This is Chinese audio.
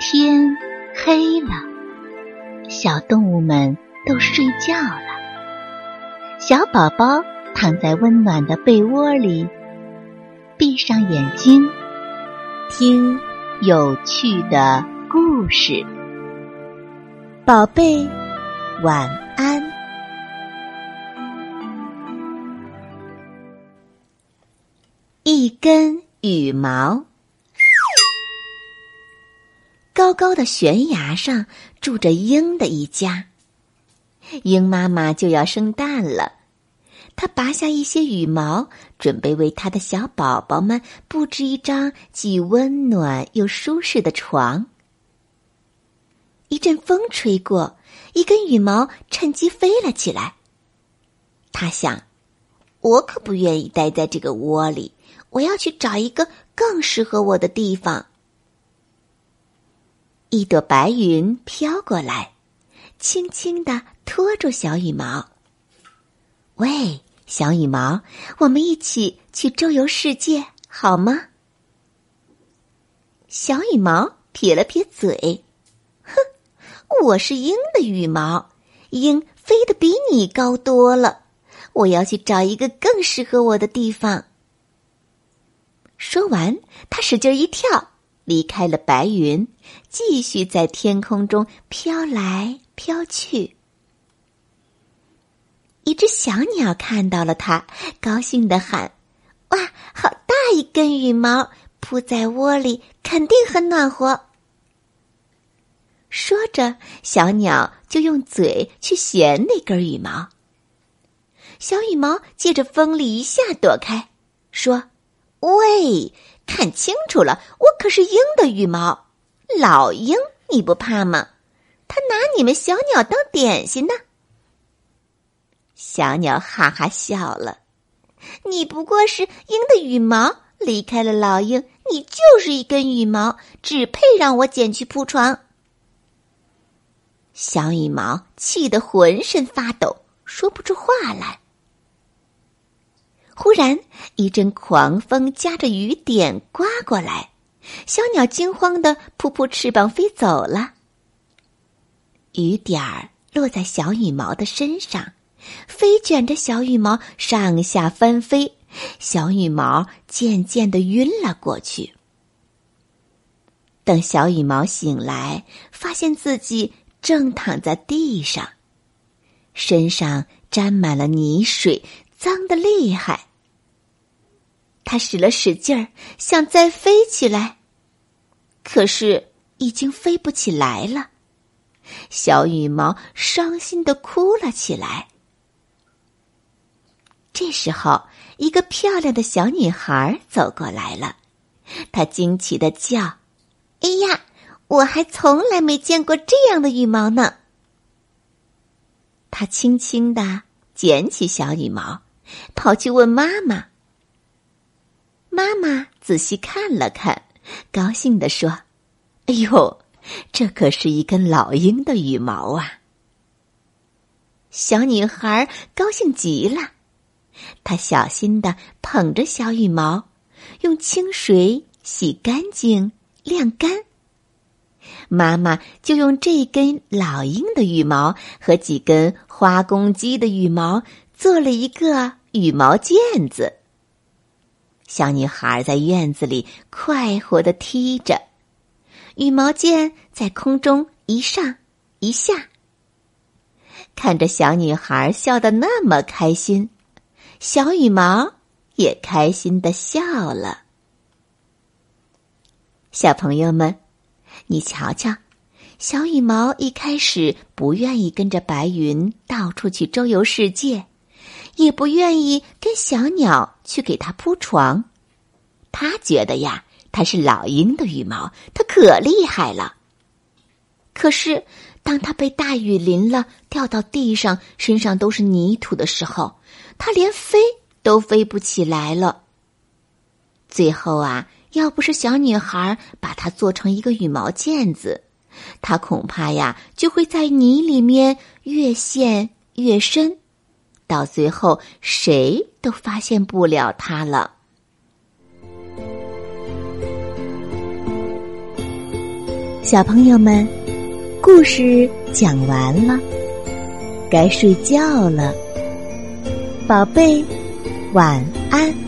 天黑了，小动物们都睡觉了。小宝宝躺在温暖的被窝里，闭上眼睛，听有趣的故事。宝贝，晚安。一根羽毛。高高的悬崖上住着鹰的一家。鹰妈妈就要生蛋了，它拔下一些羽毛，准备为它的小宝宝们布置一张既温暖又舒适的床。一阵风吹过，一根羽毛趁机飞了起来。他想：“我可不愿意待在这个窝里，我要去找一个更适合我的地方。”一朵白云飘过来，轻轻的托住小羽毛。喂，小羽毛，我们一起去周游世界好吗？小羽毛撇了撇嘴，哼，我是鹰的羽毛，鹰飞得比你高多了。我要去找一个更适合我的地方。说完，他使劲一跳。离开了白云，继续在天空中飘来飘去。一只小鸟看到了它，高兴的喊：“哇，好大一根羽毛，铺在窝里肯定很暖和。”说着，小鸟就用嘴去衔那根羽毛。小羽毛借着风力一下躲开，说：“喂。”看清楚了，我可是鹰的羽毛，老鹰，你不怕吗？他拿你们小鸟当点心呢。小鸟哈哈笑了，你不过是鹰的羽毛，离开了老鹰，你就是一根羽毛，只配让我捡去铺床。小羽毛气得浑身发抖，说不出话来。忽然，一阵狂风夹着雨点刮过来，小鸟惊慌的扑扑翅膀飞走了。雨点儿落在小羽毛的身上，飞卷着小羽毛上下翻飞，小羽毛渐渐的晕了过去。等小羽毛醒来，发现自己正躺在地上，身上沾满了泥水，脏的厉害。他使了使劲儿，想再飞起来，可是已经飞不起来了。小羽毛伤心的哭了起来。这时候，一个漂亮的小女孩走过来了，她惊奇的叫：“哎呀，我还从来没见过这样的羽毛呢！”她轻轻的捡起小羽毛，跑去问妈妈。妈妈仔细看了看，高兴地说：“哎呦，这可是一根老鹰的羽毛啊！”小女孩高兴极了，她小心的捧着小羽毛，用清水洗干净、晾干。妈妈就用这根老鹰的羽毛和几根花公鸡的羽毛做了一个羽毛毽子。小女孩在院子里快活的踢着，羽毛毽在空中一上一下。看着小女孩笑得那么开心，小羽毛也开心的笑了。小朋友们，你瞧瞧，小羽毛一开始不愿意跟着白云到处去周游世界。也不愿意跟小鸟去给它铺床，他觉得呀，它是老鹰的羽毛，它可厉害了。可是，当他被大雨淋了，掉到地上，身上都是泥土的时候，他连飞都飞不起来了。最后啊，要不是小女孩把它做成一个羽毛毽子，他恐怕呀就会在泥里面越陷越深。到最后，谁都发现不了他了。小朋友们，故事讲完了，该睡觉了，宝贝，晚安。